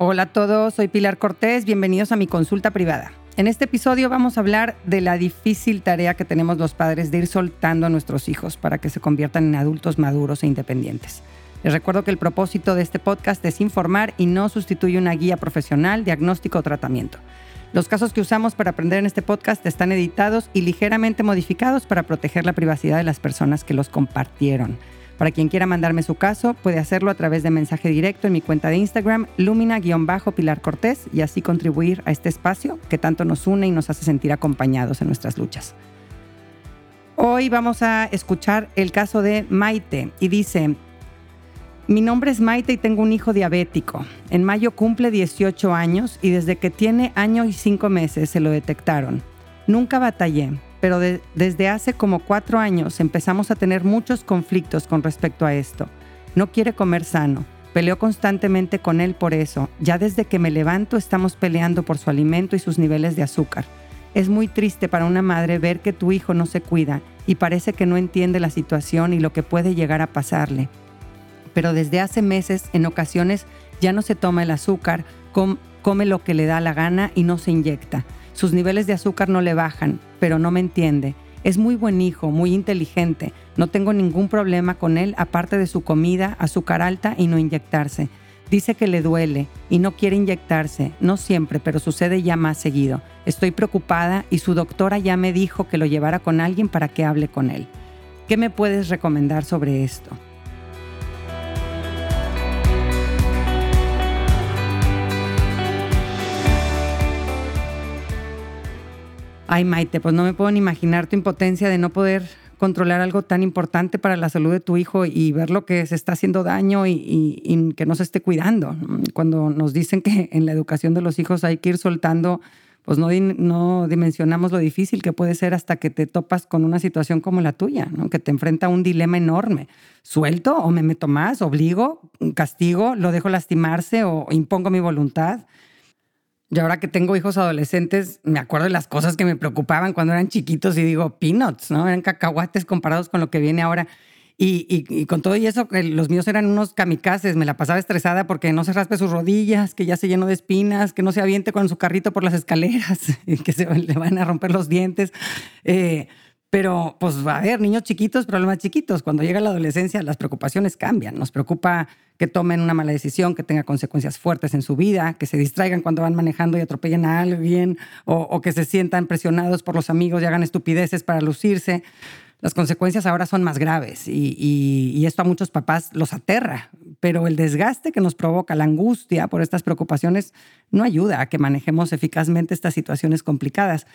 Hola a todos, soy Pilar Cortés, bienvenidos a mi consulta privada. En este episodio vamos a hablar de la difícil tarea que tenemos los padres de ir soltando a nuestros hijos para que se conviertan en adultos maduros e independientes. Les recuerdo que el propósito de este podcast es informar y no sustituye una guía profesional, diagnóstico o tratamiento. Los casos que usamos para aprender en este podcast están editados y ligeramente modificados para proteger la privacidad de las personas que los compartieron. Para quien quiera mandarme su caso, puede hacerlo a través de mensaje directo en mi cuenta de Instagram, lumina-pilar Cortés, y así contribuir a este espacio que tanto nos une y nos hace sentir acompañados en nuestras luchas. Hoy vamos a escuchar el caso de Maite y dice, mi nombre es Maite y tengo un hijo diabético. En mayo cumple 18 años y desde que tiene año y cinco meses se lo detectaron. Nunca batallé, pero desde hace como cuatro años empezamos a tener muchos conflictos con respecto a esto. No quiere comer sano. Peleo constantemente con él por eso. Ya desde que me levanto estamos peleando por su alimento y sus niveles de azúcar. Es muy triste para una madre ver que tu hijo no se cuida y parece que no entiende la situación y lo que puede llegar a pasarle. Pero desde hace meses, en ocasiones, ya no se toma el azúcar, come lo que le da la gana y no se inyecta. Sus niveles de azúcar no le bajan, pero no me entiende. Es muy buen hijo, muy inteligente. No tengo ningún problema con él aparte de su comida, azúcar alta y no inyectarse. Dice que le duele y no quiere inyectarse, no siempre, pero sucede ya más seguido. Estoy preocupada y su doctora ya me dijo que lo llevara con alguien para que hable con él. ¿Qué me puedes recomendar sobre esto? Ay, Maite, pues no me puedo ni imaginar tu impotencia de no poder controlar algo tan importante para la salud de tu hijo y ver lo que se está haciendo daño y, que no se esté cuidando. Cuando nos dicen que en la educación de los hijos hay que ir soltando, pues no, no dimensionamos lo difícil que puede ser hasta que te topas con una situación como la tuya, que te enfrenta a un dilema enorme. ¿Suelto o me meto más? ¿Obligo? ¿Castigo? ¿Lo dejo lastimarse o impongo mi voluntad? Yo ahora que tengo hijos adolescentes, me acuerdo de las cosas que me preocupaban cuando eran chiquitos y digo, peanuts, ¿no? Eran cacahuates comparados con lo que viene ahora. Y, con todo y eso, los míos eran unos kamikazes. Me la pasaba estresada porque no se raspe sus rodillas, que ya se llenó de espinas, que no se aviente con su carrito por las escaleras, que se le van a romper los dientes. Eh, pero, pues, a ver, niños chiquitos, problemas chiquitos. Cuando llega la adolescencia, las preocupaciones cambian. Nos preocupa que tomen una mala decisión, que tenga consecuencias fuertes en su vida, que se distraigan cuando van manejando y atropellen a alguien, o, que se sientan presionados por los amigos y hagan estupideces para lucirse. Las consecuencias ahora son más graves y, y esto a muchos papás los aterra, pero el desgaste que nos provoca la angustia por estas preocupaciones no ayuda a que manejemos eficazmente estas situaciones complicadas.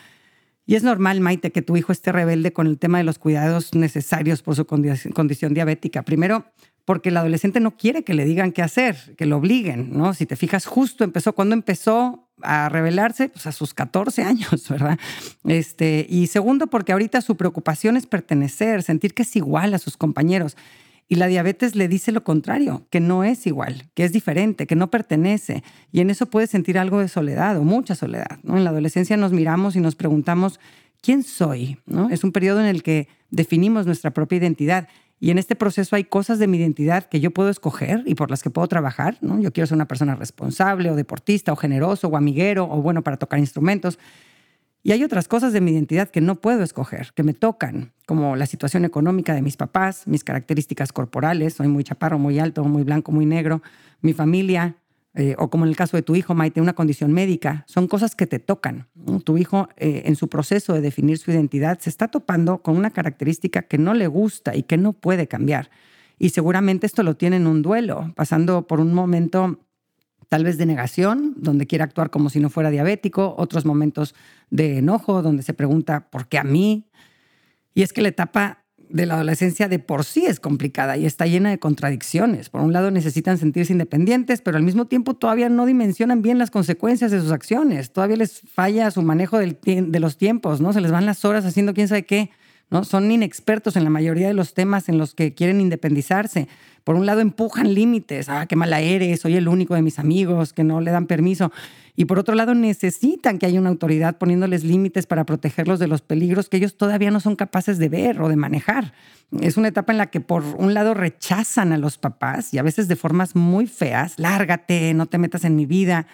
Y es normal, Maite, que tu hijo esté rebelde con el tema de los cuidados necesarios por su condición diabética. Primero, porque el adolescente no quiere que le digan qué hacer, que lo obliguen, ¿no? Si te fijas, justo empezó, cuando empezó a rebelarse? Pues a sus 14 años, ¿verdad? Este, y segundo, porque ahorita su preocupación es pertenecer, sentir que es igual a sus compañeros. Y la diabetes le dice lo contrario, que no es igual, que es diferente, que no pertenece. Y en eso puede sentir algo de soledad o mucha soledad. En la adolescencia nos miramos y nos preguntamos, ¿quién soy? ¿no? Es un periodo en el que definimos nuestra propia identidad. Y en este proceso hay cosas de mi identidad que yo puedo escoger y por las que puedo trabajar. ¿no? Yo quiero ser una persona responsable o deportista o generoso o amiguero o bueno para tocar instrumentos. Y hay otras cosas de mi identidad que no puedo escoger, que me tocan, como la situación económica de mis papás, mis características corporales, soy muy chaparro, muy alto, muy blanco, muy negro, mi familia, eh, o como en el caso de tu hijo, Maite, una condición médica, son cosas que te tocan. Tu hijo, eh, en su proceso de definir su identidad, se está topando con una característica que no le gusta y que no puede cambiar. Y seguramente esto lo tiene en un duelo, pasando por un momento tal vez de negación, donde quiere actuar como si no fuera diabético, otros momentos de enojo, donde se pregunta, ¿por qué a mí? Y es que la etapa de la adolescencia de por sí es complicada y está llena de contradicciones. Por un lado necesitan sentirse independientes, pero al mismo tiempo todavía no dimensionan bien las consecuencias de sus acciones. Todavía les falla su manejo de los tiempos, ¿no? Se les van las horas haciendo quién sabe qué ¿no? Son inexpertos en la mayoría de los temas en los que quieren independizarse. Por un lado empujan límites, ah, qué mala eres, soy el único de mis amigos que no le dan permiso. Y por otro lado necesitan que haya una autoridad poniéndoles límites para protegerlos de los peligros que ellos todavía no son capaces de ver o de manejar. Es una etapa en la que por un lado rechazan a los papás y a veces de formas muy feas, lárgate, no te metas en mi vida,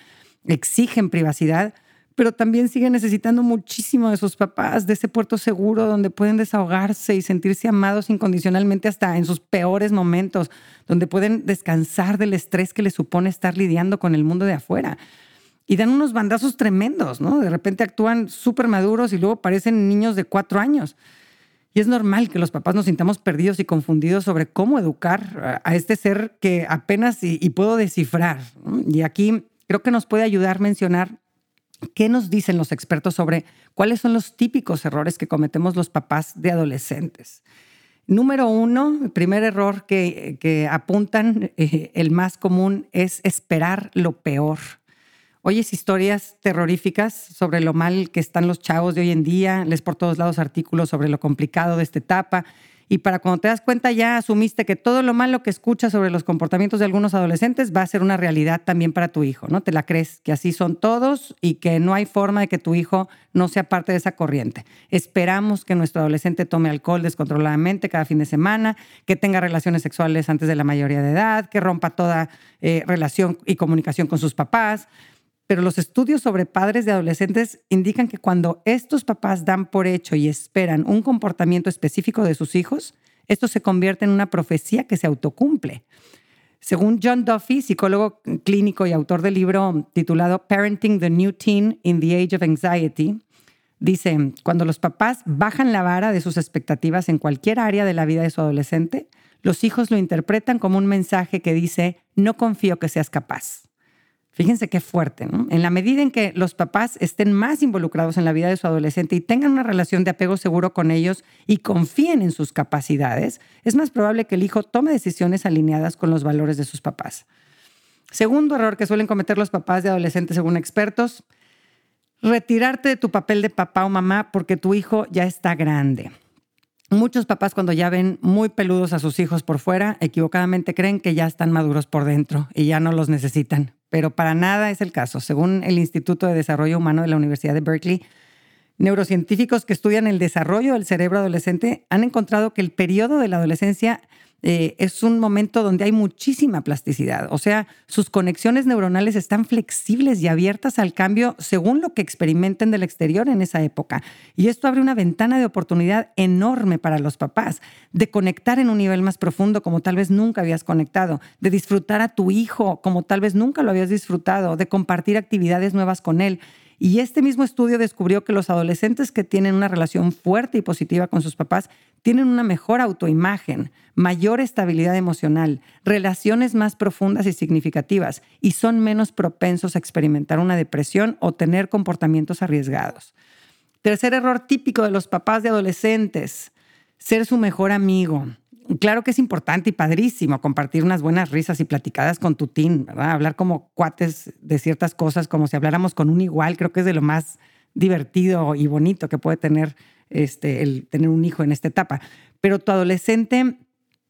exigen privacidad pero también siguen necesitando muchísimo de sus papás, de ese puerto seguro donde pueden desahogarse y sentirse amados incondicionalmente hasta en sus peores momentos, donde pueden descansar del estrés que les supone estar lidiando con el mundo de afuera. Y dan unos bandazos tremendos, ¿no? De repente actúan súper maduros y luego parecen niños de cuatro años. Y es normal que los papás nos sintamos perdidos y confundidos sobre cómo educar a este ser que apenas y, puedo descifrar. Y aquí creo que nos puede ayudar mencionar ¿Qué nos dicen los expertos sobre cuáles son los típicos errores que cometemos los papás de adolescentes? Número uno, el primer error que, apuntan, eh, el más común, es esperar lo peor. Oyes historias terroríficas sobre lo mal que están los chavos de hoy en día, les por todos lados artículos sobre lo complicado de esta etapa y para cuando te das cuenta ya asumiste que todo lo malo que escuchas sobre los comportamientos de algunos adolescentes va a ser una realidad también para tu hijo, ¿no? Te la crees que así son todos y que no hay forma de que tu hijo no sea parte de esa corriente. Esperamos que nuestro adolescente tome alcohol descontroladamente cada fin de semana, que tenga relaciones sexuales antes de la mayoría de edad, que rompa toda eh, relación y comunicación con sus papás pero los estudios sobre padres de adolescentes indican que cuando estos papás dan por hecho y esperan un comportamiento específico de sus hijos, esto se convierte en una profecía que se autocumple. Según John Duffy, psicólogo clínico y autor del libro titulado Parenting the New Teen in the Age of Anxiety, dice, cuando los papás bajan la vara de sus expectativas en cualquier área de la vida de su adolescente, los hijos lo interpretan como un mensaje que dice, no confío que seas capaz. Fíjense qué fuerte, ¿no? En la medida en que los papás estén más involucrados en la vida de su adolescente y tengan una relación de apego seguro con ellos y confíen en sus capacidades, es más probable que el hijo tome decisiones alineadas con los valores de sus papás. Segundo error que suelen cometer los papás de adolescentes según expertos, retirarte de tu papel de papá o mamá porque tu hijo ya está grande. Muchos papás cuando ya ven muy peludos a sus hijos por fuera, equivocadamente creen que ya están maduros por dentro y ya no los necesitan, pero para nada es el caso. Según el Instituto de Desarrollo Humano de la Universidad de Berkeley, neurocientíficos que estudian el desarrollo del cerebro adolescente han encontrado que el periodo de la adolescencia eh, es un momento donde hay muchísima plasticidad. O sea, sus conexiones neuronales están flexibles y abiertas al cambio según lo que experimenten del exterior en esa época. Y esto abre una ventana de oportunidad enorme para los papás de conectar en un nivel más profundo como tal vez nunca habías conectado, de disfrutar a tu hijo como tal vez nunca lo habías disfrutado, de compartir actividades nuevas con él. Y este mismo estudio descubrió que los adolescentes que tienen una relación fuerte y positiva con sus papás tienen una mejor autoimagen, mayor estabilidad emocional, relaciones más profundas y significativas y son menos propensos a experimentar una depresión o tener comportamientos arriesgados. Tercer error típico de los papás de adolescentes, ser su mejor amigo. Claro que es importante y padrísimo compartir unas buenas risas y platicadas con tu team. Hablar como cuates de ciertas cosas, como si habláramos con un igual, creo que es de lo más divertido y bonito que puede tener este, el tener un hijo en esta etapa. Pero tu adolescente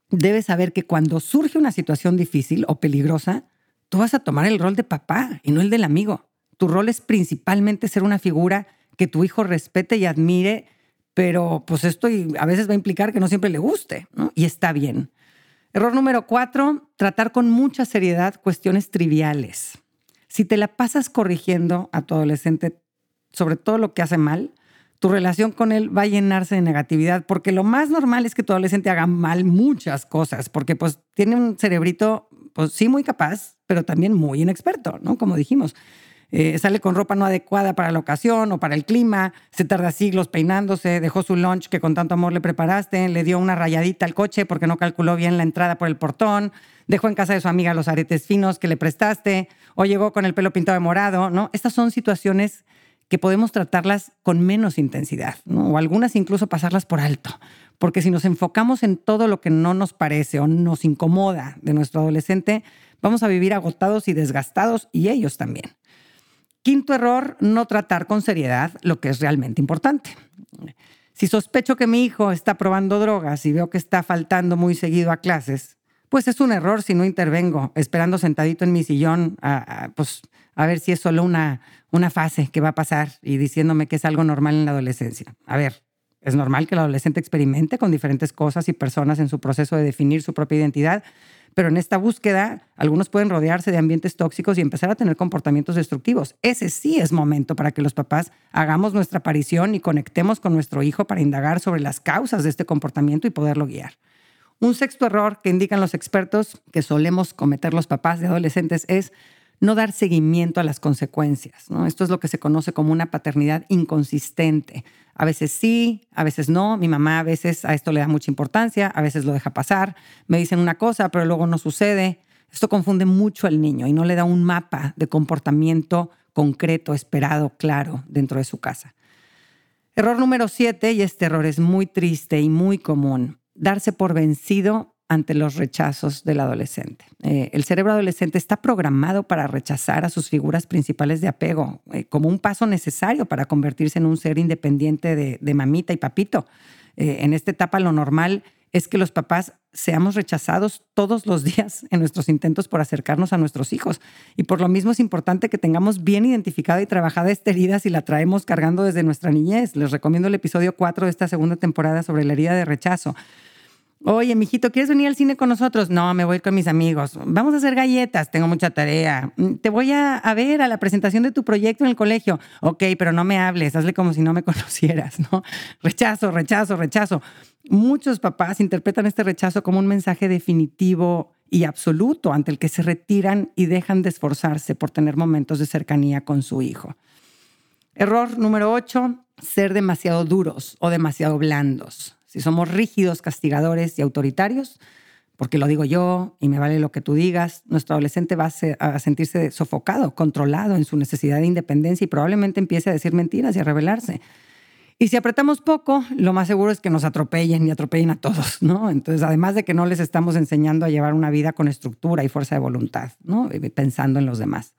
debe saber que cuando surge una situación difícil o peligrosa, tú vas a tomar el rol de papá y no el del amigo. Tu rol es principalmente ser una figura que tu hijo respete y admire pero pues esto a veces va a implicar que no siempre le guste. Y está bien. Error número cuatro, tratar con mucha seriedad cuestiones triviales. Si te la pasas corrigiendo a tu adolescente sobre todo lo que hace mal, tu relación con él va a llenarse de negatividad, porque lo más normal es que tu adolescente haga mal muchas cosas, porque pues tiene un cerebrito, pues sí muy capaz, pero también muy inexperto, ¿no? Como dijimos. Eh, sale con ropa no adecuada para la ocasión o para el clima, se tarda siglos peinándose, dejó su lunch que con tanto amor le preparaste, le dio una rayadita al coche porque no calculó bien la entrada por el portón, dejó en casa de su amiga los aretes finos que le prestaste o llegó con el pelo pintado de morado, ¿no? Estas son situaciones que podemos tratarlas con menos intensidad, o algunas incluso pasarlas por alto. Porque si nos enfocamos en todo lo que no nos parece o nos incomoda de nuestro adolescente, vamos a vivir agotados y desgastados y ellos también. Quinto error, no tratar con seriedad lo que es realmente importante. Si sospecho que mi hijo está probando drogas y veo que está faltando muy seguido a clases, pues es un error si no intervengo, esperando sentadito en mi sillón, a, pues a ver si es solo una, una fase que va a pasar y diciéndome que es algo normal en la adolescencia. A ver, es normal que el adolescente experimente con diferentes cosas y personas en su proceso de definir su propia identidad, pero en esta búsqueda algunos pueden rodearse de ambientes tóxicos y empezar a tener comportamientos destructivos. Ese sí es momento para que los papás hagamos nuestra aparición y conectemos con nuestro hijo para indagar sobre las causas de este comportamiento y poderlo guiar. Un sexto error que indican los expertos que solemos cometer los papás de adolescentes es no dar seguimiento a las consecuencias. Esto es lo que se conoce como una paternidad inconsistente. A veces sí, a veces no. Mi mamá a veces a esto le da mucha importancia, a veces lo deja pasar. Me dicen una cosa, pero luego no sucede. Esto confunde mucho al niño y no le da un mapa de comportamiento concreto, esperado, claro dentro de su casa. Error número siete, y este error es muy triste y muy común, darse por vencido ante los rechazos del adolescente. Eh, el cerebro adolescente está programado para rechazar a sus figuras principales de apego eh, como un paso necesario para convertirse en un ser independiente de, mamita y papito. Eh, en esta etapa lo normal es que los papás seamos rechazados todos los días en nuestros intentos por acercarnos a nuestros hijos. Y por lo mismo es importante que tengamos bien identificada y trabajada esta herida si la traemos cargando desde nuestra niñez. Les recomiendo el episodio 4 de esta segunda temporada sobre la herida de rechazo. Oye, mijito, ¿quieres venir al cine con nosotros? No, me voy con mis amigos. Vamos a hacer galletas, tengo mucha tarea. Mm, te voy a, ver a la presentación de tu proyecto en el colegio. Ok, pero no me hables, hazle como si no me conocieras, ¿no? Rechazo, rechazo, rechazo. Muchos papás interpretan este rechazo como un mensaje definitivo y absoluto ante el que se retiran y dejan de esforzarse por tener momentos de cercanía con su hijo. Error número 8, ser demasiado duros o demasiado blandos si somos rígidos, castigadores y autoritarios, porque lo digo yo y me vale lo que tú digas, nuestro adolescente va a, sentirse sofocado, controlado en su necesidad de independencia y probablemente empiece a decir mentiras y a rebelarse. Y si apretamos poco, lo más seguro es que nos atropellen y atropellen a todos, ¿no? Entonces, además de que no les estamos enseñando a llevar una vida con estructura y fuerza de voluntad, ¿no? Pensando en los demás.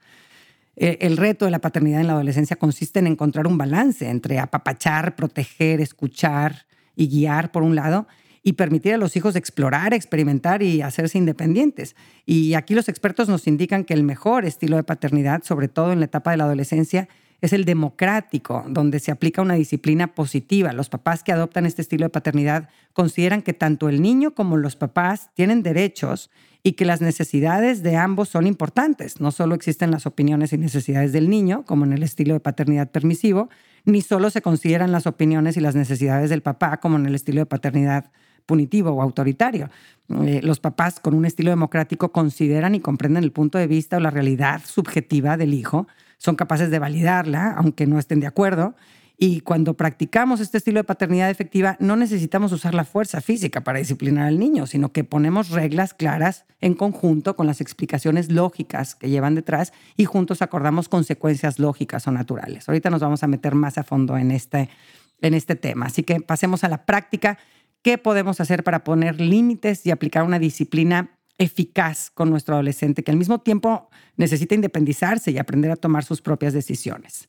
El reto de la paternidad en la adolescencia consiste en encontrar un balance entre apapachar, proteger, escuchar y guiar por un lado y permitir a los hijos explorar, experimentar y hacerse independientes. Y aquí los expertos nos indican que el mejor estilo de paternidad, sobre todo en la etapa de la adolescencia, es el democrático, donde se aplica una disciplina positiva. Los papás que adoptan este estilo de paternidad consideran que tanto el niño como los papás tienen derechos y que las necesidades de ambos son importantes. No solo existen las opiniones y necesidades del niño, como en el estilo de paternidad permisivo, ni solo se consideran las opiniones y las necesidades del papá como en el estilo de paternidad punitivo o autoritario. Eh, los papás con un estilo democrático consideran y comprenden el punto de vista o la realidad subjetiva del hijo, son capaces de validarla, aunque no estén de acuerdo, y cuando practicamos este estilo de paternidad efectiva, no necesitamos usar la fuerza física para disciplinar al niño, sino que ponemos reglas claras en conjunto con las explicaciones lógicas que llevan detrás y juntos acordamos consecuencias lógicas o naturales. Ahorita nos vamos a meter más a fondo en este, en este tema. Así que pasemos a la práctica. ¿Qué podemos hacer para poner límites y aplicar una disciplina eficaz con nuestro adolescente que al mismo tiempo necesita independizarse y aprender a tomar sus propias decisiones?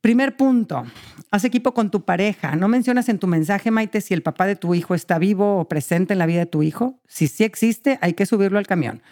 Primer punto, haz equipo con tu pareja. No mencionas en tu mensaje, Maite, si el papá de tu hijo está vivo o presente en la vida de tu hijo. Si sí existe, hay que subirlo al camión.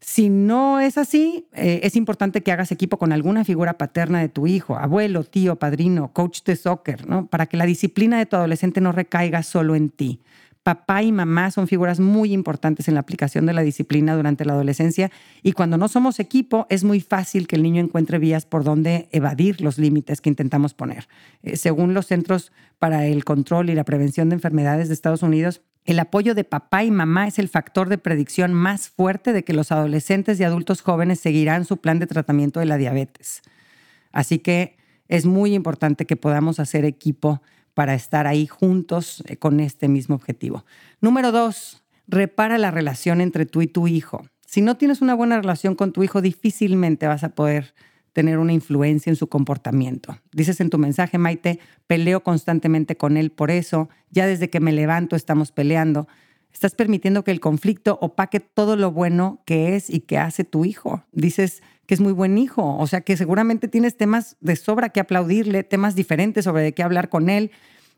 Si no es así, eh, es importante que hagas equipo con alguna figura paterna de tu hijo, abuelo, tío, padrino, coach de soccer, ¿no? Para que la disciplina de tu adolescente no recaiga solo en ti papá y mamá son figuras muy importantes en la aplicación de la disciplina durante la adolescencia y cuando no somos equipo es muy fácil que el niño encuentre vías por donde evadir los límites que intentamos poner. Eh, según los Centros para el Control y la Prevención de Enfermedades de Estados Unidos, el apoyo de papá y mamá es el factor de predicción más fuerte de que los adolescentes y adultos jóvenes seguirán su plan de tratamiento de la diabetes. Así que es muy importante que podamos hacer equipo para estar ahí juntos eh, con este mismo objetivo. Número dos, repara la relación entre tú y tu hijo. Si no tienes una buena relación con tu hijo, difícilmente vas a poder tener una influencia en su comportamiento. Dices en tu mensaje, Maite, peleo constantemente con él por eso, ya desde que me levanto estamos peleando. Estás permitiendo que el conflicto opaque todo lo bueno que es y que hace tu hijo. Dices que es muy buen hijo, o sea que seguramente tienes temas de sobra que aplaudirle, temas diferentes sobre de qué hablar con él,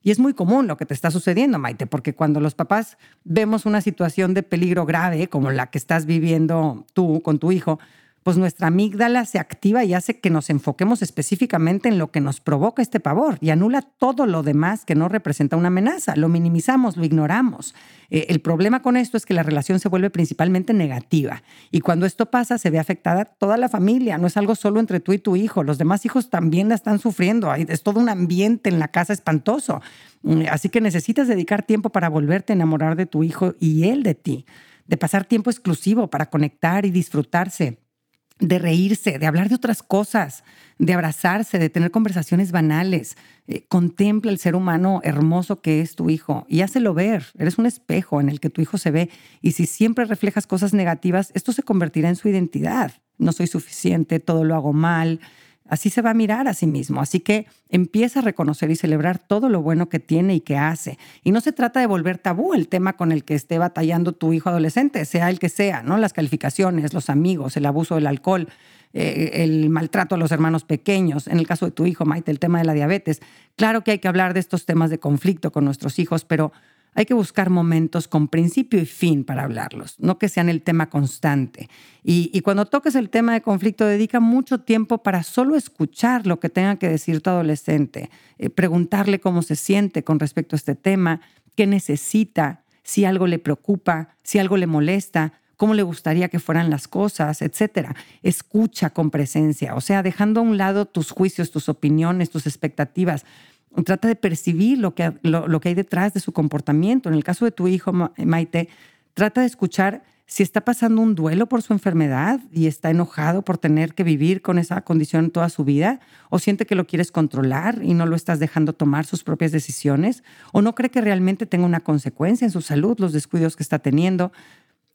Y es muy común lo que te está sucediendo, Maite, porque cuando los papás vemos una situación de peligro grave, como la que estás viviendo tú con tu hijo, pues nuestra amígdala se activa y hace que nos enfoquemos específicamente en lo que nos provoca este pavor y anula todo lo demás que no representa una amenaza. Lo minimizamos, lo ignoramos. Eh, el problema con esto es que la relación se vuelve principalmente negativa y cuando esto pasa se ve afectada toda la familia. No es algo solo entre tú y tu hijo. Los demás hijos también la están sufriendo. Es todo un ambiente en la casa espantoso. Mm, así que necesitas dedicar tiempo para volverte a enamorar de tu hijo y él de ti de pasar tiempo exclusivo para conectar y disfrutarse de reírse, de hablar de otras cosas, de abrazarse, de tener conversaciones banales. Eh, contempla el ser humano hermoso que es tu hijo y hácelo ver. Eres un espejo en el que tu hijo se ve y si siempre reflejas cosas negativas, esto se convertirá en su identidad. No soy suficiente, todo lo hago mal, Así se va a mirar a sí mismo. Así que empieza a reconocer y celebrar todo lo bueno que tiene y que hace. Y no se trata de volver tabú el tema con el que esté batallando tu hijo adolescente, sea el que sea, ¿no? Las calificaciones, los amigos, el abuso del alcohol, eh, el maltrato a los hermanos pequeños. En el caso de tu hijo, Maite, el tema de la diabetes. Claro que hay que hablar de estos temas de conflicto con nuestros hijos, pero hay que buscar momentos con principio y fin para hablarlos, no que sean el tema constante. Y, cuando toques el tema de conflicto, dedica mucho tiempo para solo escuchar lo que tenga que decir tu adolescente, eh, preguntarle cómo se siente con respecto a este tema, qué necesita, si algo le preocupa, si algo le molesta, cómo le gustaría que fueran las cosas, etcétera. Escucha con presencia, o sea, dejando a un lado tus juicios, tus opiniones, tus expectativas trata de percibir lo que, lo, que hay detrás de su comportamiento. En el caso de tu hijo, Maite, trata de escuchar si está pasando un duelo por su enfermedad y está enojado por tener que vivir con esa condición toda su vida, o siente que lo quieres controlar y no lo estás dejando tomar sus propias decisiones, o no cree que realmente tenga una consecuencia en su salud los descuidos que está teniendo.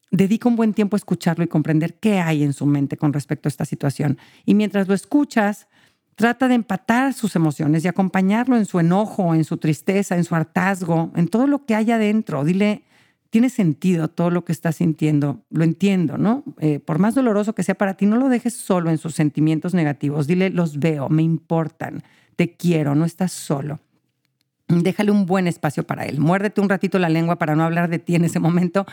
Dedica un buen tiempo a escucharlo y comprender qué hay en su mente con respecto a esta situación. Y mientras lo escuchas, Trata de empatar sus emociones y acompañarlo en su enojo, en su tristeza, en su hartazgo, en todo lo que hay adentro. Dile, tiene sentido todo lo que estás sintiendo, lo entiendo, ¿no? Eh, por más doloroso que sea para ti, no lo dejes solo en sus sentimientos negativos. Dile, los veo, me importan, te quiero, no estás solo. Déjale un buen espacio para él. Muérdete un ratito la lengua para no hablar de ti en ese momento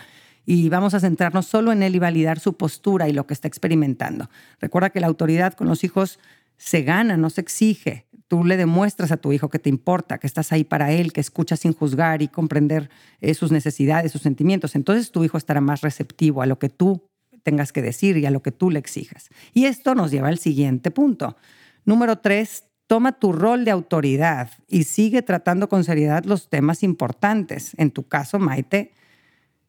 y vamos a centrarnos solo en él y validar su postura y lo que está experimentando. Recuerda que la autoridad con los hijos se gana, no se exige. Tú le demuestras a tu hijo que te importa, que estás ahí para él, que escuchas sin juzgar y comprender eh, sus necesidades, sus sentimientos. Entonces tu hijo estará más receptivo a lo que tú tengas que decir y a lo que tú le exijas. Y esto nos lleva al siguiente punto. Número tres, toma tu rol de autoridad y sigue tratando con seriedad los temas importantes. En tu caso, Maite,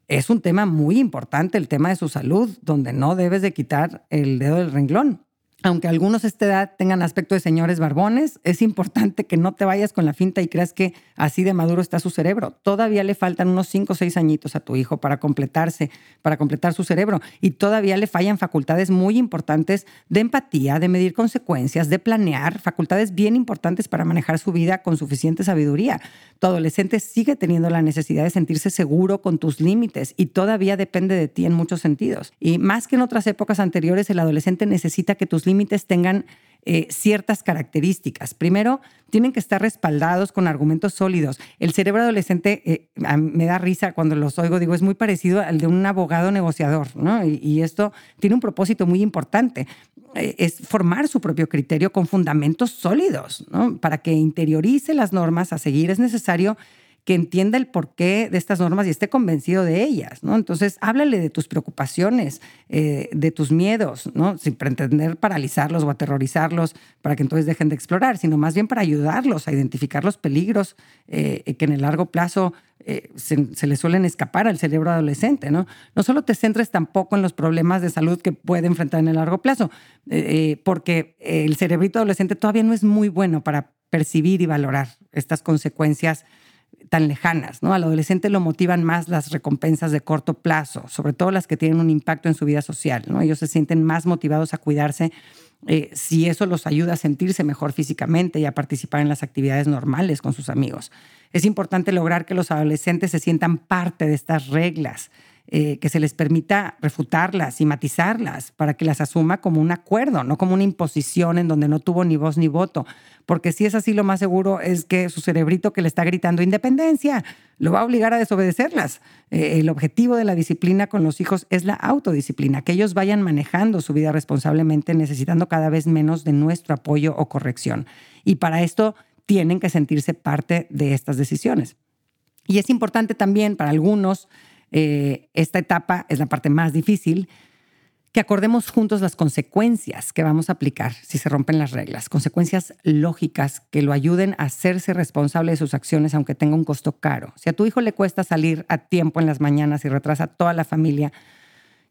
es un tema muy importante el tema de su salud, donde no debes de quitar el dedo del renglón aunque algunos a esta edad tengan aspecto de señores barbones, es importante que no te vayas con la finta y creas que así de maduro está su cerebro. Todavía le faltan unos 5 o 6 añitos a tu hijo para completarse, para completar su cerebro. Y todavía le fallan facultades muy importantes de empatía, de medir consecuencias, de planear, facultades bien importantes para manejar su vida con suficiente sabiduría. Tu adolescente sigue teniendo la necesidad de sentirse seguro con tus límites y todavía depende de ti en muchos sentidos. Y más que en otras épocas anteriores, el adolescente necesita que tus límites tengan eh, ciertas características. Primero, tienen que estar respaldados con argumentos sólidos. El cerebro adolescente eh, me da risa cuando los oigo, digo, es muy parecido al de un abogado negociador, ¿no? Y, esto tiene un propósito muy importante. Eh, es formar su propio criterio con fundamentos sólidos, ¿no? Para que interiorice las normas a seguir es necesario que entienda el porqué de estas normas y esté convencido de ellas, ¿no? Entonces, háblale de tus preocupaciones, eh, de tus miedos. Sin pretender paralizarlos o aterrorizarlos para que entonces dejen de explorar, sino más bien para ayudarlos a identificar los peligros eh, que en el largo plazo eh, se, se, le suelen escapar al cerebro adolescente, ¿no? No solo te centres tampoco en los problemas de salud que puede enfrentar en el largo plazo, porque el cerebrito adolescente todavía no es muy bueno para percibir y valorar estas consecuencias tan lejanas. ¿no? Al adolescente lo motivan más las recompensas de corto plazo, sobre todo las que tienen un impacto en su vida social. ¿no? Ellos se sienten más motivados a cuidarse eh, si eso los ayuda a sentirse mejor físicamente y a participar en las actividades normales con sus amigos. Es importante lograr que los adolescentes se sientan parte de estas reglas eh, que se les permita refutarlas y matizarlas para que las asuma como un acuerdo, no como una imposición en donde no tuvo ni voz ni voto. Porque si es así, lo más seguro es que su cerebrito que le está gritando independencia lo va a obligar a desobedecerlas. Eh, el objetivo de la disciplina con los hijos es la autodisciplina, que ellos vayan manejando su vida responsablemente, necesitando cada vez menos de nuestro apoyo o corrección. Y para esto tienen que sentirse parte de estas decisiones. Y es importante también para algunos eh, esta etapa es la parte más difícil, que acordemos juntos las consecuencias que vamos a aplicar si se rompen las reglas, consecuencias lógicas que lo ayuden a hacerse responsable de sus acciones aunque tenga un costo caro. Si a tu hijo le cuesta salir a tiempo en las mañanas y retrasa a toda la familia,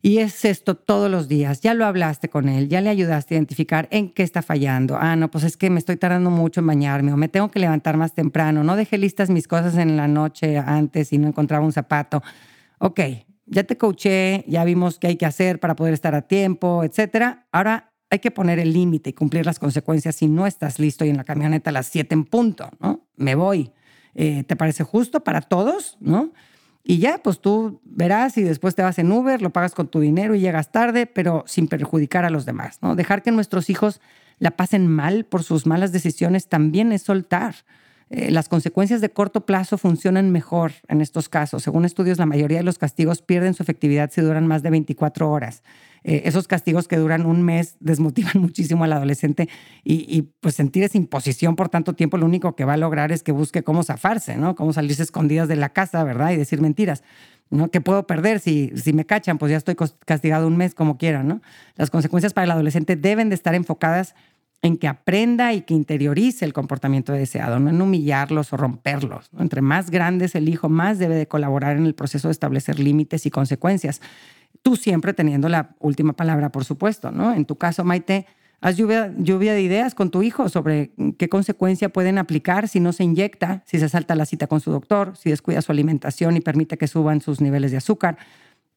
y es esto todos los días. Ya lo hablaste con él, ya le ayudaste a identificar en qué está fallando. Ah, no, pues es que me estoy tardando mucho en bañarme o me tengo que levantar más temprano. No dejé listas mis cosas en la noche antes y no encontraba un zapato ok, ya te coaché, ya vimos qué hay que hacer para poder estar a tiempo, etcétera. Ahora hay que poner el límite y cumplir las consecuencias si no estás listo y en la camioneta a las 7 en punto, ¿no? Me voy. Eh, ¿Te parece justo para todos, no? Y ya, pues tú verás y después te vas en Uber, lo pagas con tu dinero y llegas tarde, pero sin perjudicar a los demás, ¿no? Dejar que nuestros hijos la pasen mal por sus malas decisiones también es soltar. Eh, las consecuencias de corto plazo funcionan mejor en estos casos. Según estudios, la mayoría de los castigos pierden su efectividad si duran más de 24 horas. Eh, esos castigos que duran un mes desmotivan muchísimo al adolescente y, pues sentir esa imposición por tanto tiempo lo único que va a lograr es que busque cómo zafarse, ¿no? Cómo salirse escondidas de la casa, ¿verdad? Y decir mentiras. ¿no? ¿Qué puedo perder si, si me cachan? Pues ya estoy castigado un mes como quiera, ¿no? Las consecuencias para el adolescente deben de estar enfocadas en que aprenda y que interiorice el comportamiento deseado, no en humillarlos o romperlos. Entre más grande es el hijo, más debe de colaborar en el proceso de establecer límites y consecuencias. Tú siempre teniendo la última palabra, por supuesto, ¿no? En tu caso, Maite, haz lluvia, lluvia de ideas con tu hijo sobre qué consecuencia pueden aplicar si no se inyecta, si se salta la cita con su doctor, si descuida su alimentación y permite que suban sus niveles de azúcar,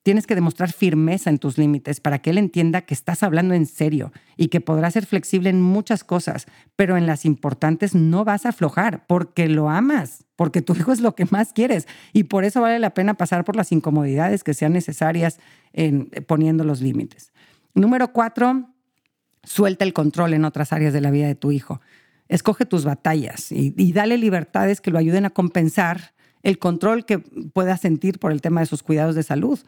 Tienes que demostrar firmeza en tus límites para que él entienda que estás hablando en serio y que podrás ser flexible en muchas cosas, pero en las importantes no vas a aflojar porque lo amas, porque tu hijo es lo que más quieres y por eso vale la pena pasar por las incomodidades que sean necesarias en eh, poniendo los límites. Número cuatro, suelta el control en otras áreas de la vida de tu hijo. Escoge tus batallas y, y dale libertades que lo ayuden a compensar el control que pueda sentir por el tema de sus cuidados de salud.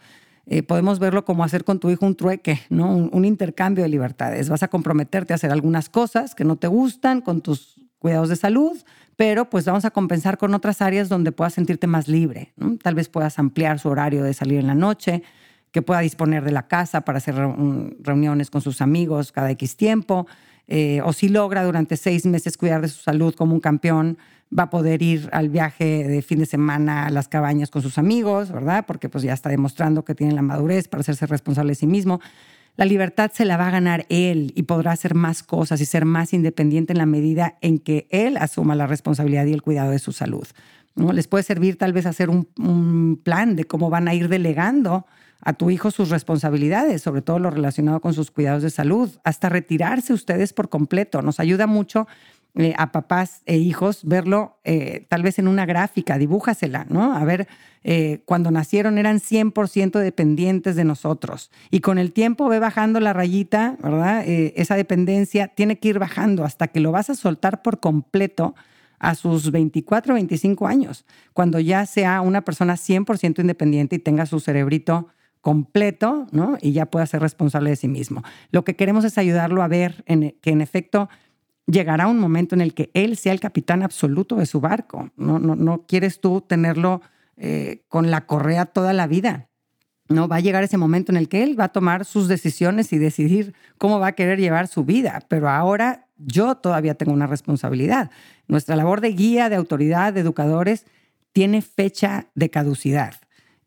Eh, podemos verlo como hacer con tu hijo un trueque, ¿no? Un, intercambio de libertades. Vas a comprometerte a hacer algunas cosas que no te gustan con tus cuidados de salud, pero pues vamos a compensar con otras áreas donde puedas sentirte más libre. Tal vez puedas ampliar su horario de salir en la noche, que pueda disponer de la casa para hacer reuniones con sus amigos cada X tiempo, eh, o si logra durante seis meses cuidar de su salud como un campeón, va a poder ir al viaje de fin de semana a las cabañas con sus amigos, ¿verdad? Porque pues ya está demostrando que tiene la madurez para hacerse responsable de sí mismo. La libertad se la va a ganar él y podrá hacer más cosas y ser más independiente en la medida en que él asuma la responsabilidad y el cuidado de su salud. ¿no? Les puede servir tal vez hacer un, un plan de cómo van a ir delegando a tu hijo sus responsabilidades, sobre todo lo relacionado con sus cuidados de salud, hasta retirarse ustedes por completo. Nos ayuda mucho eh, a papás e hijos, verlo eh, tal vez en una gráfica, dibújasela, ¿no? A ver, eh, cuando nacieron eran 100% dependientes de nosotros y con el tiempo ve bajando la rayita, ¿verdad? esa dependencia tiene que ir bajando hasta que lo vas a soltar por completo a sus 24, 25 años, cuando ya sea una persona 100% independiente y tenga su cerebrito completo, ¿no? Y ya pueda ser responsable de sí mismo. Lo que queremos es ayudarlo a ver que en efecto llegará un momento en el que él sea el capitán absoluto de su barco. No, no, no quieres tú tenerlo eh, con la correa toda la vida. No va a llegar ese momento en el que él va a tomar sus decisiones y decidir cómo va a querer llevar su vida. Pero ahora yo todavía tengo una responsabilidad. Nuestra labor de guía, de autoridad, de educadores, tiene fecha de caducidad.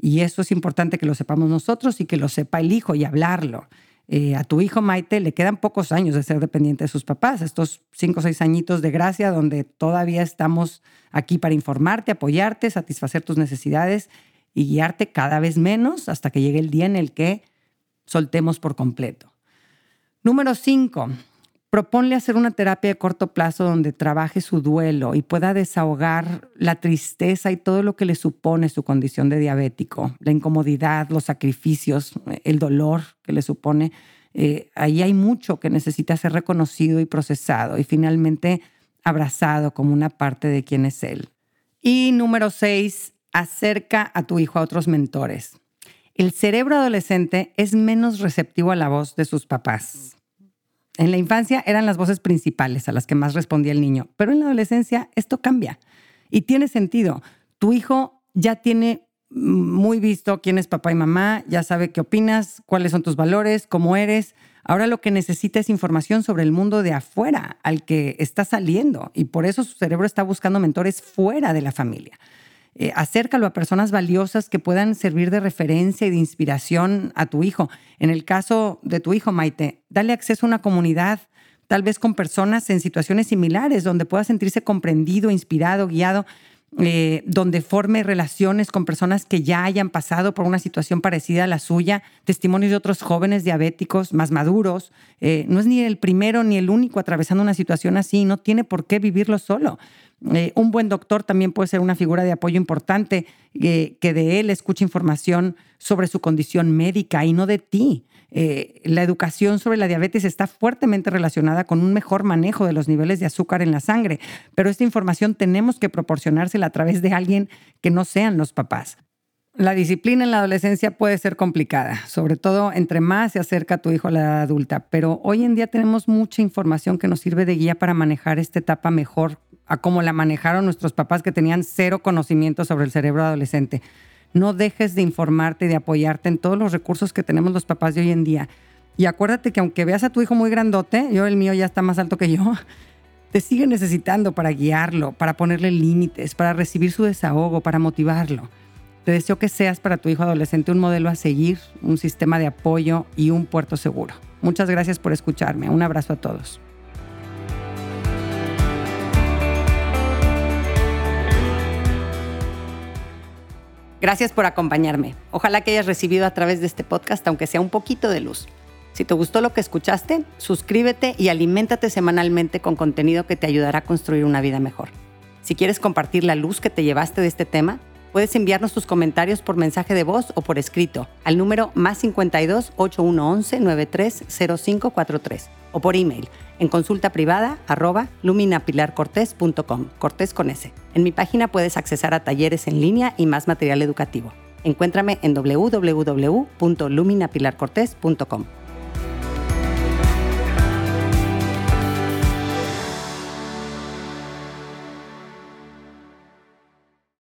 Y eso es importante que lo sepamos nosotros y que lo sepa el hijo y hablarlo. Eh, a tu hijo Maite le quedan pocos años de ser dependiente de sus papás, estos cinco o seis añitos de gracia donde todavía estamos aquí para informarte, apoyarte, satisfacer tus necesidades y guiarte cada vez menos hasta que llegue el día en el que soltemos por completo. Número cinco, Proponle hacer una terapia de corto plazo donde trabaje su duelo y pueda desahogar la tristeza y todo lo que le supone su condición de diabético, la incomodidad, los sacrificios, el dolor que le supone. Eh, ahí hay mucho que necesita ser reconocido y procesado y finalmente abrazado como una parte de quien es él. Y número seis, acerca a tu hijo a otros mentores. El cerebro adolescente es menos receptivo a la voz de sus papás. En la infancia eran las voces principales a las que más respondía el niño, pero en la adolescencia esto cambia y tiene sentido. Tu hijo ya tiene muy visto quién es papá y mamá, ya sabe qué opinas, cuáles son tus valores, cómo eres. Ahora lo que necesita es información sobre el mundo de afuera al que está saliendo y por eso su cerebro está buscando mentores fuera de la familia. Eh, acércalo a personas valiosas que puedan servir de referencia y de inspiración a tu hijo. En el caso de tu hijo, Maite, dale acceso a una comunidad, tal vez con personas en situaciones similares, donde pueda sentirse comprendido, inspirado, guiado. Eh, donde forme relaciones con personas que ya hayan pasado por una situación parecida a la suya, testimonios de otros jóvenes diabéticos más maduros. Eh, no es ni el primero ni el único atravesando una situación así, no tiene por qué vivirlo solo. Eh, un buen doctor también puede ser una figura de apoyo importante, que de él escuche información sobre su condición médica y no de ti. Eh, la educación sobre la diabetes está fuertemente relacionada con un mejor manejo de los niveles de azúcar en la sangre, pero esta información tenemos que proporcionársela a través de alguien que no sean los papás. La disciplina en la adolescencia puede ser complicada, sobre todo entre más se acerca tu hijo a la edad adulta, pero hoy en día tenemos mucha información que nos sirve de guía para manejar esta etapa mejor a como la manejaron nuestros papás que tenían cero conocimiento sobre el cerebro adolescente. No dejes de informarte, de apoyarte en todos los recursos que tenemos los papás de hoy en día. Y acuérdate que aunque veas a tu hijo muy grandote, yo el mío ya está más alto que yo, te sigue necesitando para guiarlo, para ponerle límites, para recibir su desahogo, para motivarlo. Te deseo que seas para tu hijo adolescente un modelo a seguir, un sistema de apoyo y un puerto seguro. Muchas gracias por escucharme. Un abrazo a todos. Gracias por acompañarme. Ojalá que hayas recibido a través de este podcast, aunque sea un poquito de luz. Si te gustó lo que escuchaste, suscríbete y aliméntate semanalmente con contenido que te ayudará a construir una vida mejor. Si quieres compartir la luz que te llevaste de este tema, puedes enviarnos tus comentarios por mensaje de voz o por escrito al número más 52 8111 930543 o por email en consulta privada arroba luminapilarcortés.com, cortés con S. En mi página puedes accesar a talleres en línea y más material educativo. Encuéntrame en www.luminapilarcortés.com.